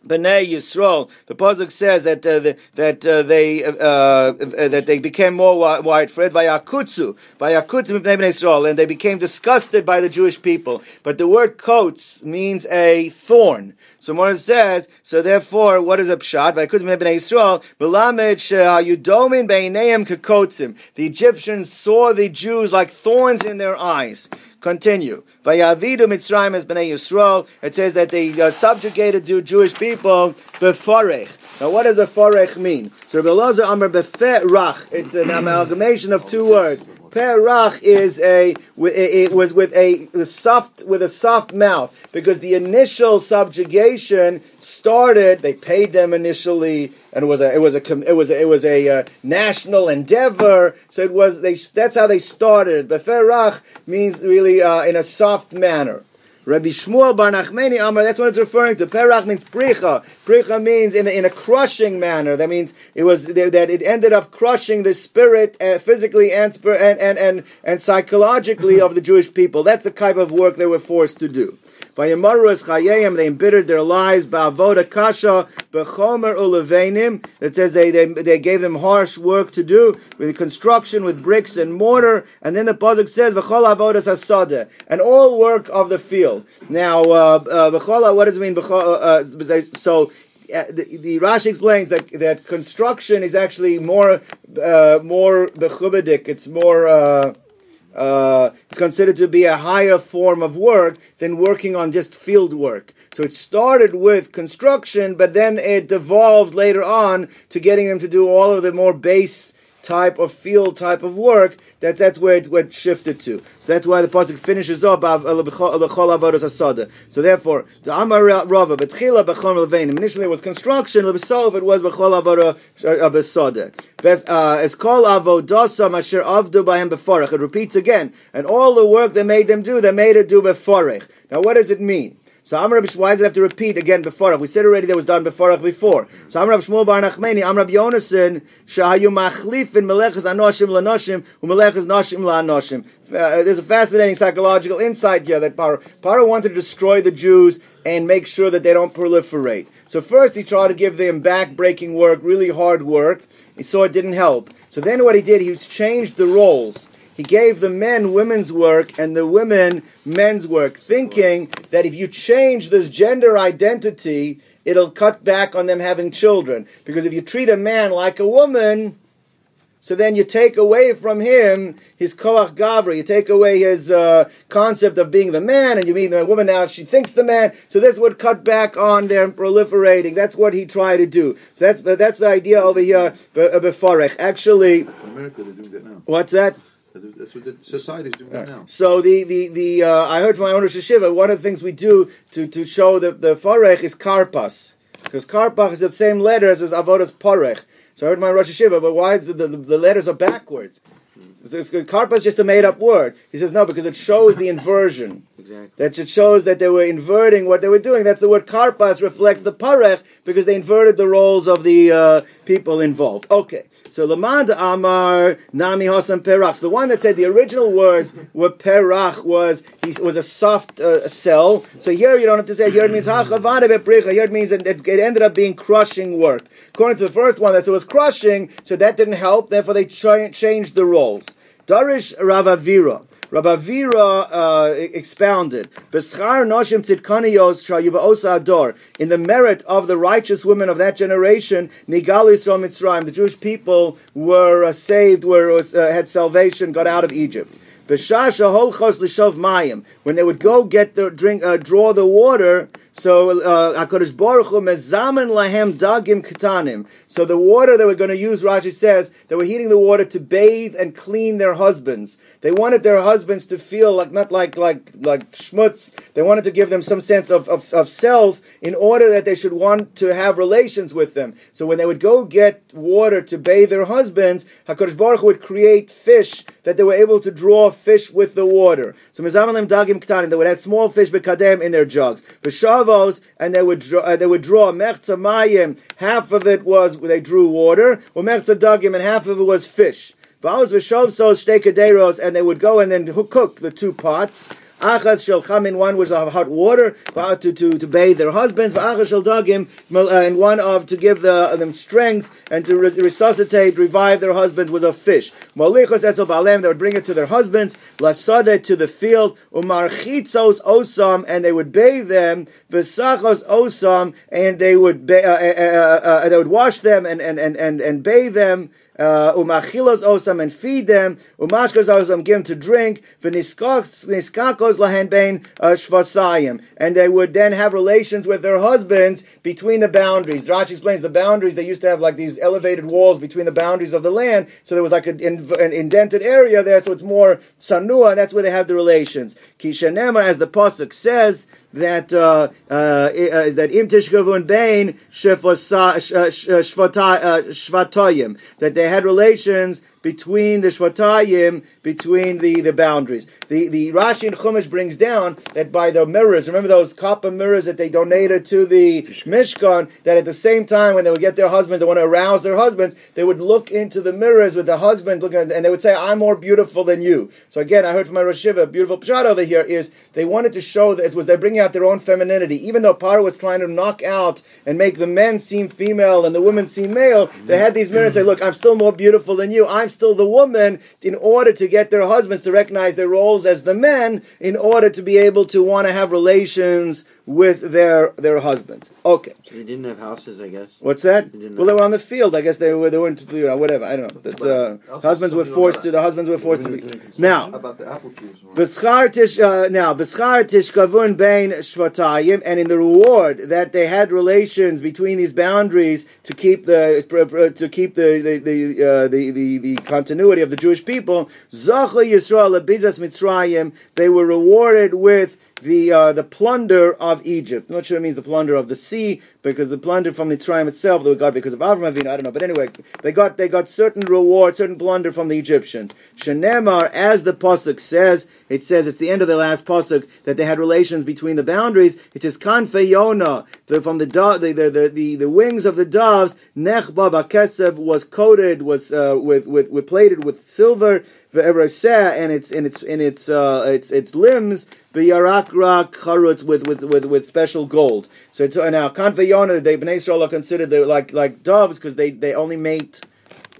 Bnei Yisrael. The pasuk says that uh, the, that uh, they uh, uh that they became more widespread vayakutsu vayakutsu Bnei Yisrael, and they became disgusted by the Jewish people. But the word coats means a thorn. So Mordechai says, so therefore, what is a pshat? The Egyptians saw the Jews like thorns in their eyes. Continue. As. It says that they uh, subjugated the Jewish people beforech. Now, what does beforech mean? So. It's an amalgamation of two words. Perach is a it was with a soft with a soft mouth because the initial subjugation started. They paid them initially, and it was a it was a it was a, it was a uh, national endeavor. So it was they that's how they started. Beferach means really uh, in a soft manner. Rabbi Shmuel Bar Nachmeni Amar, that's what it's referring to. Perach means pricha. Pricha means in a, in a crushing manner. That means it was that it ended up crushing the spirit uh, physically and, and, and, and, and psychologically of the Jewish people. That's the type of work they were forced to do. Vayamaru es chayayim, they embittered their lives, ba'avoda kasha, bechomer ulevenim, that says they, they, they gave them harsh work to do, with construction, with bricks and mortar, and then the Pasuk says, v'chol avodas hasada, and all work of the field. Now, uh, uh, what does it mean, uh, uh, so, uh, the, the, Rashi explains that that construction is actually more uh, more bechubadik. It's more uh, uh, it's considered to be a higher form of work than working on just field work. So it started with construction, but then it devolved later on to getting them to do all of the more base type of field type of work, that that's where it, went shifted to. So that's why the pasuk finishes up So therefore, the Amar Rava betchila bechon levenim. Initially, it was construction. Lebesolv it was bechol avoda besode. Uh, es kol avodosam asher avdu b'hem beforech. It repeats again, and all the work they made them do, they made it do beforech. Now, what does it mean? So Amr Rabbi why does it have to repeat again before? We said already that was done before before. So Amr Rabbi Shmuel Bar Nachmeni, Amr Rabbi Yonason, Shahayu Machlifin Melechas Anoshim Lanoshim, Umelechas Noshim Lanoshim. Uh, there's a fascinating psychological insight here that Paro, Paro wanted to destroy the Jews and make sure that they don't proliferate. So first he tried to give them back-breaking work, really hard work. He saw it didn't help. So then what he did, he changed the roles he gave the men women's work and the women men's work, thinking that if you change this gender identity, it'll cut back on them having children. Because if you treat a man like a woman, so then you take away from him his koach gavra, you take away his uh, concept of being the man, and you mean the woman now she thinks the man. So this would cut back on their proliferating. That's what he tried to do. So that's that's the idea over here. Befarech. Actually, America they're doing that now. What's that? That's what the society is doing right now. So the the the uh, I heard from my owner Shiva. One of the things we do to to show the the farech is karpas because karpach is the same letters as avodas parech. So I heard my Rosh Yeshiva, but why is the, the, the letters are backwards? So it's, karpa is just a made up word. He says no because it shows the inversion. [laughs] Exactly. That it shows that they were inverting what they were doing. That's the word karpas reflects the parech because they inverted the roles of the uh, people involved. Okay. So Lamad Amar Nami Hosan Perach. The one that said the original words were Perach was he was a soft uh, cell. So here you don't have to say here it means Here it means that it ended up being crushing work. According to the first one, that it was crushing, so that didn't help. Therefore, they ch- changed the roles. Darish Ravavira. Rabavira uh, expounded. In the merit of the righteous women of that generation, nigalis from Mitzrayim, the Jewish people were uh, saved, were uh, had salvation, got out of Egypt. When they would go get the drink, uh, draw the water, so uh, Baruch Hu mezamen lahem dagim katanim. So the water that we're going to use, Rashi says, they were heating the water to bathe and clean their husbands. They wanted their husbands to feel like not like like like schmutz. They wanted to give them some sense of, of, of self in order that they should want to have relations with them. So when they would go get water to bathe their husbands, Hakadosh Baruch Hu would create fish that they were able to draw fish with the water. So mezamen dagim katanim. They would have small fish bekadem in their jugs. B'shav avos, and they would draw, uh, they would draw mechza mayim. Half of it was they drew water, or mechza dagim, and half of it was fish. Baos v'shovsos shtei and they would go and then cook the two pots. Achas shel chamin, one was of hot water to, to, to bathe their husbands. Achas shel dagim, uh, and one of to give the, them strength and to resuscitate, revive their husbands was of fish. Molichos etzel balem, they would bring it to their husbands. Lasade to the field. Umarchitzos osam, and they would bathe them. Vesachos osam, and they would ba- uh, uh, uh, uh, they would wash them and and and and, and bathe them. Uh, umachilos osam and feed them, umashkos osam give them to drink, v'niskakos lahen bein uh, shvasayim, and they would then have relations with their husbands between the boundaries. Rashi explains the boundaries. They used to have like these elevated walls between the boundaries of the land, so there was like an, indented area there, so it's more sanua, and that's where they have the relations. Kishanemar, as the pasuk says that uh, uh, uh, that im tishkavun bein shvatayim that they had relations between the Shvatayim, between the, the boundaries. The, the Rashi and Chumash brings down that by the mirrors, remember those copper mirrors that they donated to the Mishkan, that at the same time when they would get their husbands, they want to arouse their husbands, they would look into the mirrors with the husband looking at, and they would say, I'm more beautiful than you. So again, I heard from my Rosh HaYeshiva, beautiful pshat over here is they wanted to show that it was they're bringing out their own femininity. Even though Paro was trying to knock out and make the men seem female and the women seem male, they had these mirrors and say, look, I'm still more beautiful than you. I'm still the woman in order to get their husbands to recognize their roles as the men in order to be able to want to have relations with their their husbands. Okay. So they didn't have houses, I guess. What's that? They Well, they were on the field. I guess they were. They weren't. You know, whatever. I don't know. That, uh, husbands were forced to. The husbands were forced to. Be, now, About the apple trees. B'schar tish uh, now b'schar tishkavun bein shvatayim, and in the reward that they had relations between these boundaries to keep the to keep the the the, uh, the, the, the continuity of the Jewish people. Zacha Yisrael lebizas mitzrayim. They were rewarded with the uh, the plunder of Egypt. I'm not sure it means the plunder of the sea because the plunder from the Mitzrayim itself they got because of Avram Avinu. I don't know, but anyway, they got they got certain reward, certain plunder from the Egyptians. Shenemar, as the pasuk says, it says it's the end of the last pasuk that they had relations between the boundaries. It says kanfeyona from the, do, the, the, the, the the wings of the doves. Nechba bakesev was coated was uh, with with with plated with silver and its in its in its uh, its its limbs biyarak rak charutz with with with with special gold. So to, now kanvayona, the Bnei Israel are considered the, like like doves because they they only mate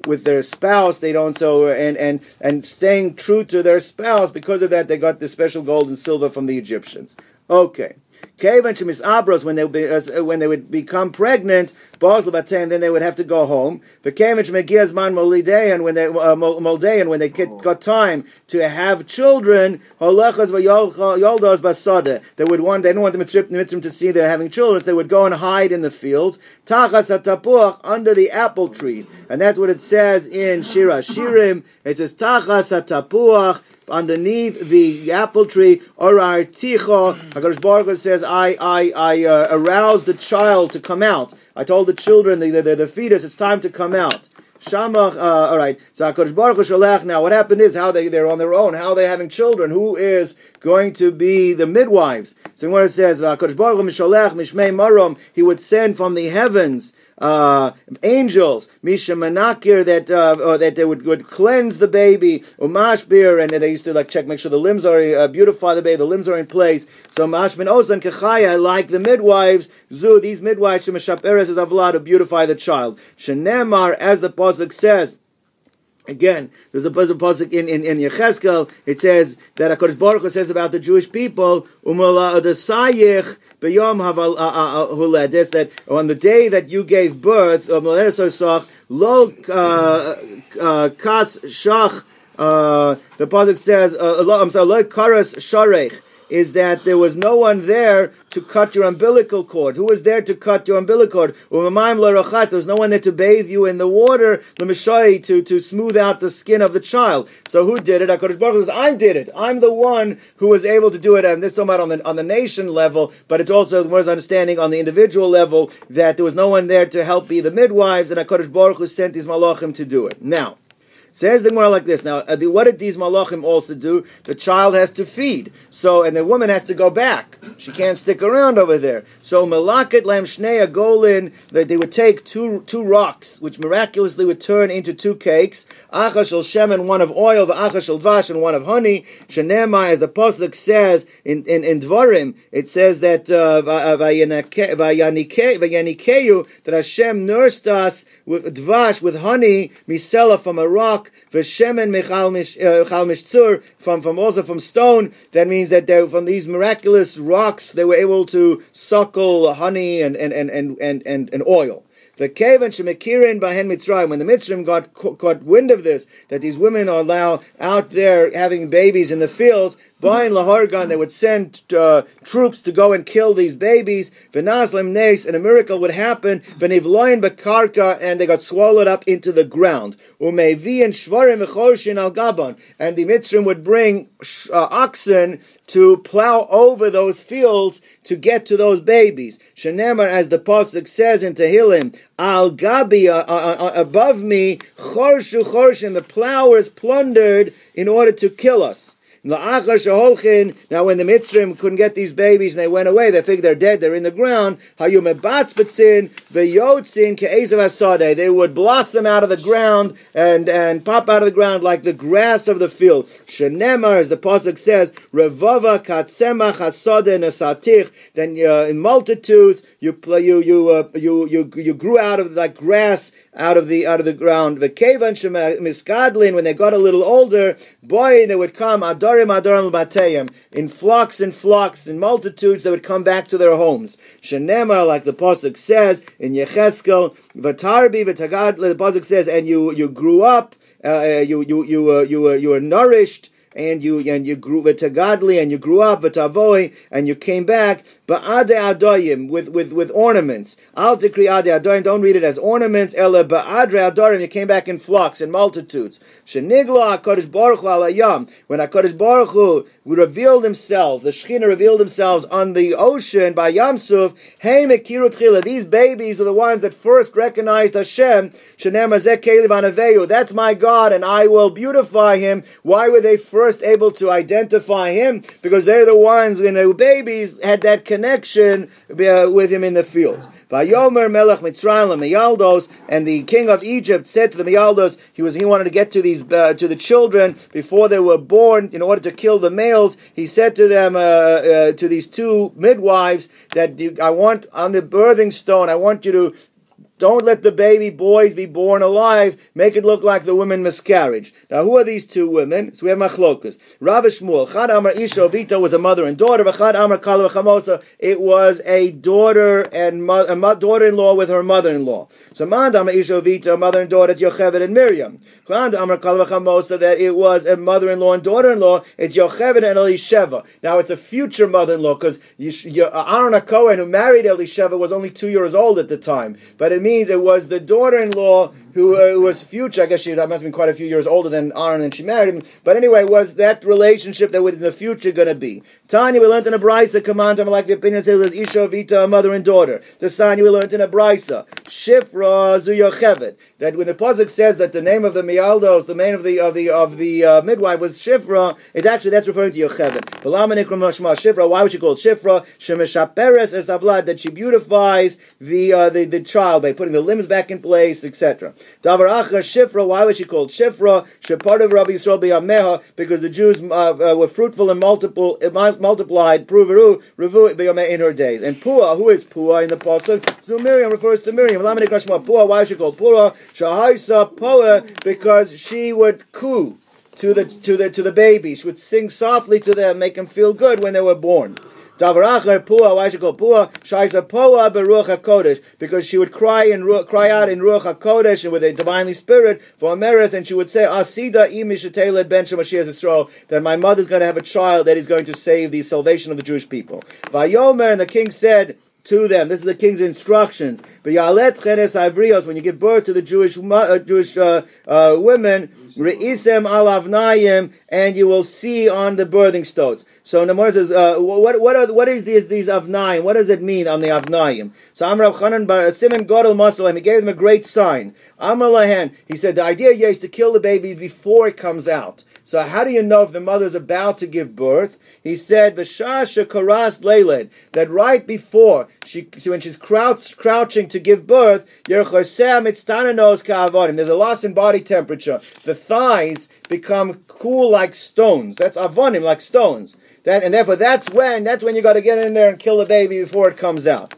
with their spouse. They don't so and and and staying true to their spouse because of that they got the special gold and silver from the Egyptians. Okay. Kevan Shemis Abros, when they be, uh, when they would become pregnant, and then they would have to go home. The Kevan Shemegias Man Molidean, when they uh, Moldean, when they get, got time to have children, Holechas Yoldos Basada. They would want they didn't want the mitzvah to see they're having children, so they would go and hide in the fields. Tachas Atapuach under the apple tree, and that's what it says in Shir HaShirim. It says Tachas Atapuach underneath the apple tree, Orar Ticho, HaKadosh Baruch Hu says, I, I, I uh, aroused the child to come out. I told the children, the, the, the fetus, it's time to come out. Shamach, uh, all right. So HaKadosh Baruch Hu Shalech. Now, what happened is how they they're on their own. How are they having children? Who is going to be the midwives? So when it says HaKadosh Baruch Hu Mishmei Marom, he would send from the heavens uh, angels, Misha Manakir, that uh, that they would, would cleanse the baby, Umashbir, and they used to like check, make sure the limbs are uh, beautify the baby, the limbs are in place. So Mashmin Ozan Kechaya, like the midwives, Zu, these midwives, Shemashap is Avlad to beautify the child. Shenemar, as the pasuk says. Again, there's a pasuk in in, in Yecheskel. It says that Hakadosh Baruch Hu says about the Jewish people, "Umala adasayich b'yom uh, uh, uh, huledis." That on the day that you gave birth, lo kas shach. The pasuk says, "I'm sorry, lo karas sharech." Is that there was no one there to cut your umbilical cord. Who was there to cut your umbilical cord? There was no one there to bathe you in the water, to, to smooth out the skin of the child. So who did it? HaKadosh Baruch says, I did it. I'm the one who was able to do it. And this is about on the, on the nation level, but it's also the most understanding on the individual level that there was no one there to help be the midwives, and HaKadosh Baruch Hu sent these malachim to do it. Now, Says the Gemara like this. Now, uh, what did these malachim also do? The child has to feed. So, and the woman has to go back. She can't stick around over there. So, malaket lam shnei golin, that they would take two, two rocks, which miraculously would turn into two cakes. Achashel shemen, one of oil, achashel dvash, and one of honey. Shenema, as the Pasuk says in, in, in Dvarim, it says that, uh, that Hashem nursed us with dvash, with honey, misela from a rock, rock, v'shemen mechal mishtzur, uh, from, from also from stone. That means that they, from these miraculous rocks, they were able to suckle honey and, and, and, and, and, and, and oil. The Kavan Shemikirin Bahen Mitzrayim, when the Mitzrayim got, got wind of this, that these women are now out there having babies in the fields, Bain Lahargan, they would send uh, troops to go and kill these babies. V'nazlim Nes, and a miracle would happen. V'nivloin Bakarka, and they got swallowed up into the ground. Umevi and Shvarim V'chorshin Al Gabon, and the Mitzrayim would bring uh, oxen to plow over those fields to get to those babies. Shenemar, as the pasuk says in Tehillim, Al Gabi, uh, uh, uh, above me, Chorshu Chorshin, the plowers plundered in order to kill us. Now, when the Mitzrim couldn't get these babies and they went away, they figured they're dead, they're in the ground. They would blossom out of the ground and, and pop out of the ground like the grass of the field. Shenemar, as the Pasuk says, Revava katzemach hasade Then uh, in multitudes, you you you, uh, you you you grew out of like grass out of the out of the ground. When they got a little older, boy, they would come in flocks and flocks in multitudes. They would come back to their homes. Shenemar, like the pasuk says in Yecheskel, v'tarbi v'tagadli. The pasuk says, and you you grew up, uh, you you you uh, you uh, you were nourished and you and you grew v'tagadli and you grew up v'tavoi and you came back ba'ade adoyim with with with ornaments. Al tikri ade adoyim. Don't read it as ornaments. Ela ba'adre adorim. You came back in flocks and multitudes. Shenigla Hakadosh Baruch Hu alayam. When Hakadosh Baruch Hu revealed Himself, the Shechina revealed themselves on the ocean by Yamsuf. Hey mekiru. These babies are the ones that first recognized Hashem. Shenem That's my God, and I will beautify Him. Why were they first able to identify Him? Because they're the ones when the babies had that connection uh, with him in the fields. Melech Mitzrayim and the king of Egypt said to the Miyaldos, he was he wanted to get to these uh, to the children before they were born in order to kill the males. He said to them uh, uh, to these two midwives that I want on the birthing stone. I want you to don't let the baby boys be born alive. Make it look like the women miscarriage. Now, who are these two women? So we have machlokas. Rav Shmuel. Chad Amar Isha Vita was a mother and daughter. Chad Amar Kala Chamosa. It was a daughter and mo- a daughter-in-law with her mother-in-law. So Mand Amar Isha Vita, mother and daughter, it's Yocheved and Miriam. Chad Amar Kala Chamosa, that it was a mother-in-law and daughter-in-law. It's Yocheved and Elisheva. Now, it's a future mother-in-law because Aaron Cohen, who married Elisheva, was only two years old at the time. But it means it was the daughter-in-law who, uh, who was future. I guess she must have been quite a few years older than Aaron, and she married him. But anyway, was that relationship that would in the future going to be? Tanya, we learned in a brisa command. I'm like the opinion says it was Isha Vita, a mother and daughter. The Sanya we learned in a brisa Shifra Zuyochevet. That when the pasuk says that the name of the mialdos, the name of the of the of the uh, midwife was Shifra, it's actually that's referring to Yocheved. Shifra. Why was she called Shifra? Shemeshaperes es avlad that she beautifies the uh, the the child by putting the limbs back in place, etc. Davar Achar Shifra, why was she called Shifra? Shepart of Rabbi Yisrael Biyameha, because the Jews uh, uh, were fruitful and multiple, uh, multiplied, Pruveru, Revu in her days. And Pua, who is Pua in the Pasuk? So Miriam refers to Miriam. Pua, why is she called Pua? Shahaisa Pua, because she would coo to the to the to the babies. She would sing softly to them, make them feel good when they were born. Davaracher pua, why she call pua? Shaisa poa beruach hakodesh, because she would cry and cry out in ruach hakodesh and with a divinely spirit for Ameris, and she would say, Asida imishateled ben Shemashiach Yisrael, that my mother's going to have a child that is going to save the salvation of the Jewish people. Vayomer, and the king said to them. This is the king's instructions. But yalet chenes avrios, when you give birth to the Jewish uh, Jewish uh, uh, women, reisem al avnayim, and you will see on the birthing stones. So Namor says, uh, what what are, what is these these avnayim? What does it mean on the avnayim? So Amrav Chanan bar Simon Godel Masalim, he gave them a great sign. Amr Lahan, he said the idea is to kill the baby before it comes out. So how do you know if the mother's about to give birth? He said, "B'shasha karas leiled," that right before she, when she's crouch, crouching to give birth, you're khoseam it's tananos ka avanim. there's a loss in body temperature. The thighs become cool like stones. That's avonim, like stones. That, and therefore, that's when that's when you got to get in there and kill the baby before it comes out.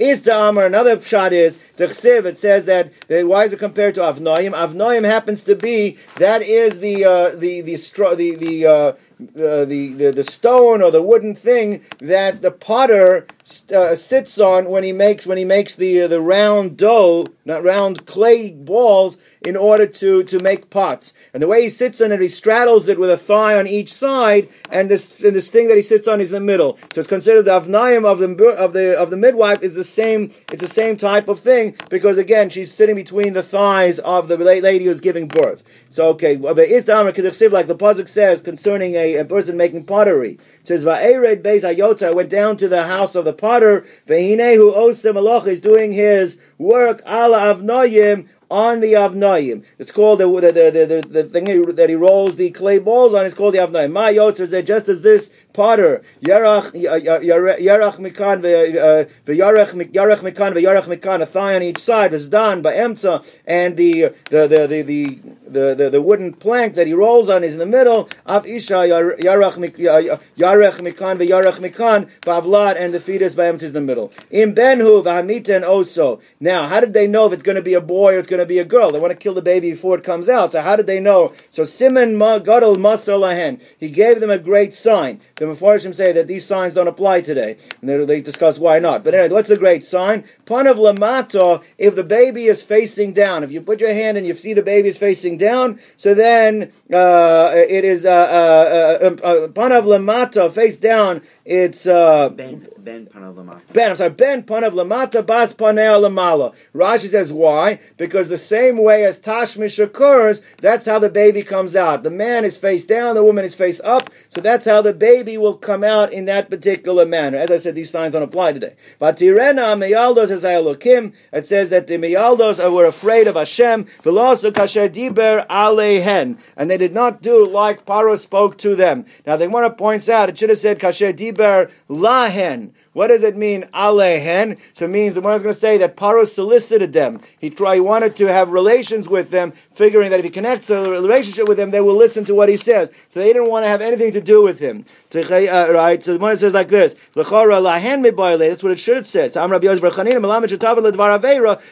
Is the another shot is, the Chsiv, it says that, that, why is it compared to Avnoim? Avnoim happens to be, that is the, uh, the, the, stro- the, the, uh, uh, the, the, the stone or the wooden thing that the potter uh, sits on when he makes when he makes the uh, the round dough, not round clay balls, in order to to make pots. And the way he sits on it, he straddles it with a thigh on each side, and this and this thing that he sits on is in the middle. So it's considered the avnayim of the of the of the midwife is the same. It's the same type of thing because again, she's sitting between the thighs of the lady who's giving birth. So okay, but is the like the pasuk says concerning a, a person making pottery. It says Hayotza went down to the house of the potter. Vehinehu Osem Aloch is doing his work ala avnoyim on the avnoyim. It's called the the, the, the, the, thing that he rolls the clay balls on. It's called the avnoyim. My yotzer just as this potter yarach yarach mikan v'yarach yarach mikan v'yarach uh, mikan a thigh on each side was done by emtza, and the the the the the, the, the, the wooden plank that he rolls on is in the middle. Av isha yarach uh, yarach mikan v'yarach mikan bavlat, and the fetus by emtza is in the middle. In benhu v'hamiten oso. Now, how did they know if it's going to be a boy or it's going to be a girl? They want to kill the baby before it comes out. So how did they know? So Simon gadol masar lahen. He gave them a great sign. The Mepharshim say that these signs don't apply today, and they, discuss why not. But anyway, what's the great sign? Panav lamato, if the baby is facing down, if you put your hand and you see the baby is facing down, so then uh, it is uh, uh, uh, um, uh panav lamato, face down, it's uh, ben ben panav lamata. Ben, I'm sorry, ben panav lamata bas lamala. Rashi says why? Because the same way as tashmish occurs, that's how the baby comes out. The man is face down, the woman is face up, so that's how the baby will come out in that particular manner. As I said, these signs don't apply today. But Tirena meyaldos as Elokim, it says that the meyaldos were afraid of Hashem, velosu kasher diber alehen, and they did not do like Paro spoke to them. Now they want to point out, it should have said kasher diber lahen. What does it mean, alehen? So it means the one is going to say that Paro solicited them. He tried, he wanted to have relations with them, figuring that if he connects a relationship with them, they will listen to what he says. So they didn't want to have anything to do with him. Uh, right? So the one says like this: That's what it should have said. So,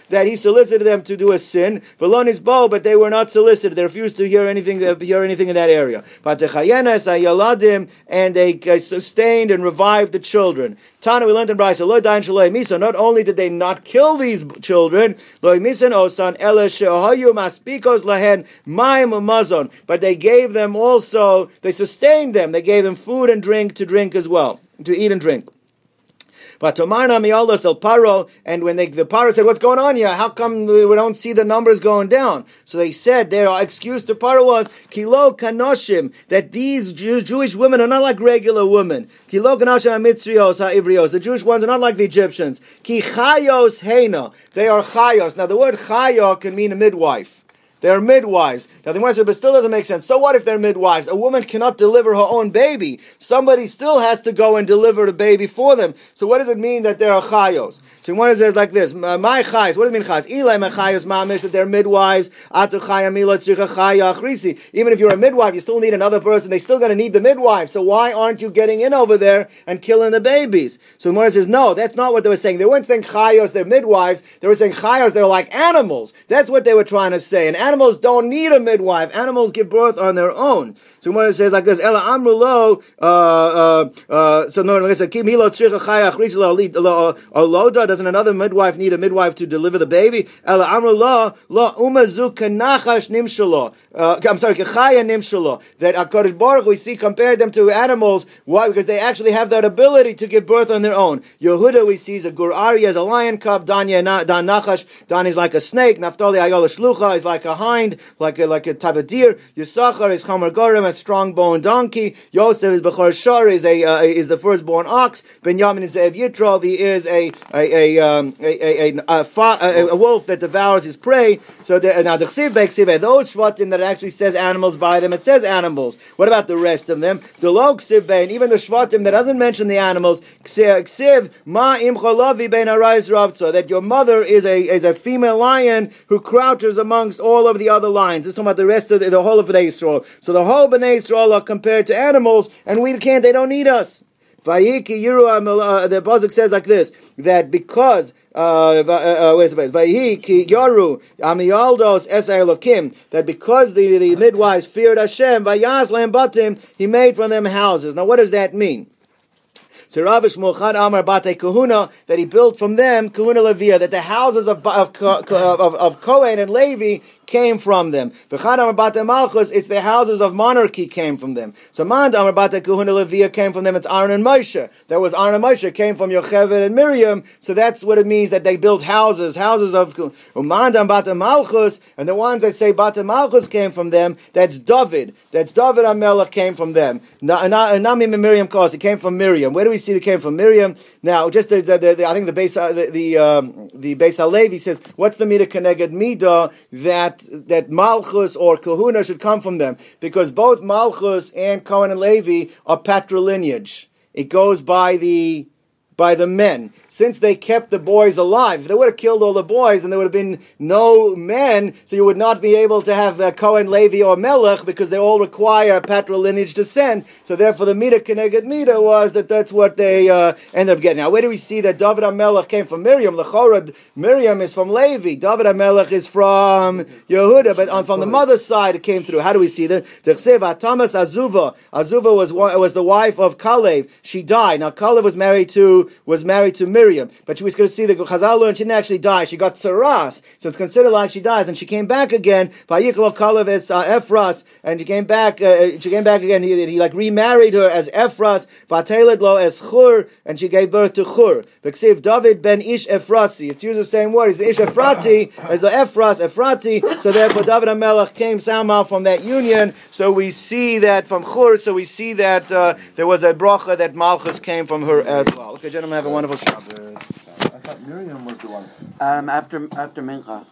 That he solicited them to do a sin. bow, but they were not solicited. They refused to hear anything. Hear anything in that area. And they sustained and revived the children. Tana, we learned in Brisa, Lo Dain Shaloi Misa, not only did they not kill these children, Lo Misan Osan, Ele Shehoyu Maspikos Lahen, Maim Mazon, but they gave them also, they sustained them, they gave them food and drink to drink as well, to eat and drink. But Tomarna Mialdos El Paro, and when they, the Paro said, What's going on here? How come we don't see the numbers going down? So they said their excuse to Paro was Kilo Kanoshim, that these Jew, Jewish women are not like regular women. Kilo Kanoshim Amitrios Ha'ivrios. The Jewish ones are not like the Egyptians. Ki Chayos. They are Chayos. Now the word Chayo can mean a midwife. They're midwives. Now the Gemara says, but still doesn't make sense. So what if they're midwives? A woman cannot deliver her own baby. Somebody still has to go and deliver the baby for them. So what does it mean that they're chayos? So one says like this: My chayos. What does it mean chayos? Eli chayos mamish that they're midwives. Atu chaya Even if you're a midwife, you still need another person. They still going to need the midwife. So why aren't you getting in over there and killing the babies? So the says, no, that's not what they were saying. They weren't saying chayos. They're midwives. They were saying chayos. They're like animals. That's what they were trying to say. And animals don't need a midwife. Animals give birth on their own. So it says like this, Ella Amrulo, uh, uh, uh, so no, I said, Kimilo Tzricha Chayach Rizla doesn't another midwife need a midwife to deliver the baby? Uh, I'm sorry. That HaKadosh Baruch we see compared them to animals. Why? Because they actually have that ability to give birth on their own. Yehuda we see is a Gur as a lion cub, Dan, Dan Nachash, Dan is like a snake, Naphtali Ayola Shlucha is like a hind, like a, like a type of deer. Yisachar is Chamar Gorim, a strong bone donkey. Yosef is Bechor Shar, is a uh, is the firstborn ox. Benjamin is Ev Yitrov, he is a a a, um, a, a, a, a, a, wolf that devours his prey. So the, now the Chsiv those Shvatim that actually says animals by them, it says animals. What about the rest of them? The Log Ksiv and even the Shvatim that doesn't mention the animals, Ma that your mother is a is a female lion who crouches amongst all of the other lions. It's talking about the rest of the, the whole of Bnei Israel. So the whole Bnei Israel are compared to animals, and we can't. They don't need us. Vayiki Yiru, uh, the Pasuk says like this, that because, uh, uh, uh where's the Vayiki Yoru, Amialdos Es that because the, the midwives feared Hashem, Vayas Lambatim, he made from them houses. Now what does that mean? So Rav Shmuel Amar Bate Kahuna that he built from them Kahuna Levia that the houses of of, of, of Cohen and Levi came from them. It's the houses of monarchy came from them. So Mand Amar Bate Kahuna Levia came from them. It's Aaron and Moshe. That was Aaron and Moshe came from Yocheved and Miriam. So that's what it means that they built houses, houses of Mand Amar Malchus, and the ones that say Bate Malchus came from them. That's David. That's David HaMelech came from them. Nami and Miriam cause it came from Miriam. Where do we see it came from Miriam? Now, just the, the, the I think the base the the, um, the Beis HaLevi says, what's the mida keneged mida that that Malchus or Kahuna should come from them? Because both Malchus and Cohen and Levi are patrilineage. It goes by the by the men. Since they kept the boys alive, if they would have killed all the boys, then there would have been no men, so you would not be able to have uh, Cohen, Levi, or Melech, because they all require patrilineage descent. So therefore, the Mida Keneged Mita was that that's what they uh, ended up getting. Now, where do we see that David HaMelech came from Miriam? Lechorad, Miriam is from Levi. David HaMelech is from Yehuda, but on, from the mother's side it came through. How do we see that? Thomas Azuva. Azuva was, was the wife of Kalev. She died. Now, Kalev was married to was married to Miriam, but she was going to see the Chazal learned she didn't actually die. She got tzaraas, so it's considered like she dies, and she came back again. Vayiklo Kalev as uh, Ephras, and she came back. Uh, she came back again. He, he like remarried her as Ephras. Vateled lo as Chur, and she gave birth to Chur. V'ksiv David ben Ish Ephrasi. It's used the same word. He's the Ish Ephrati as the Ephras Ephrati. So therefore, David HaMelech came somehow from that union. So we see that from Chur. So we see that uh, there was a bracha that Malchus came from her as well. Okay, gentlemen, have a wonderful Shabbos. I thought Miriam was the one. Um, after after Mincha.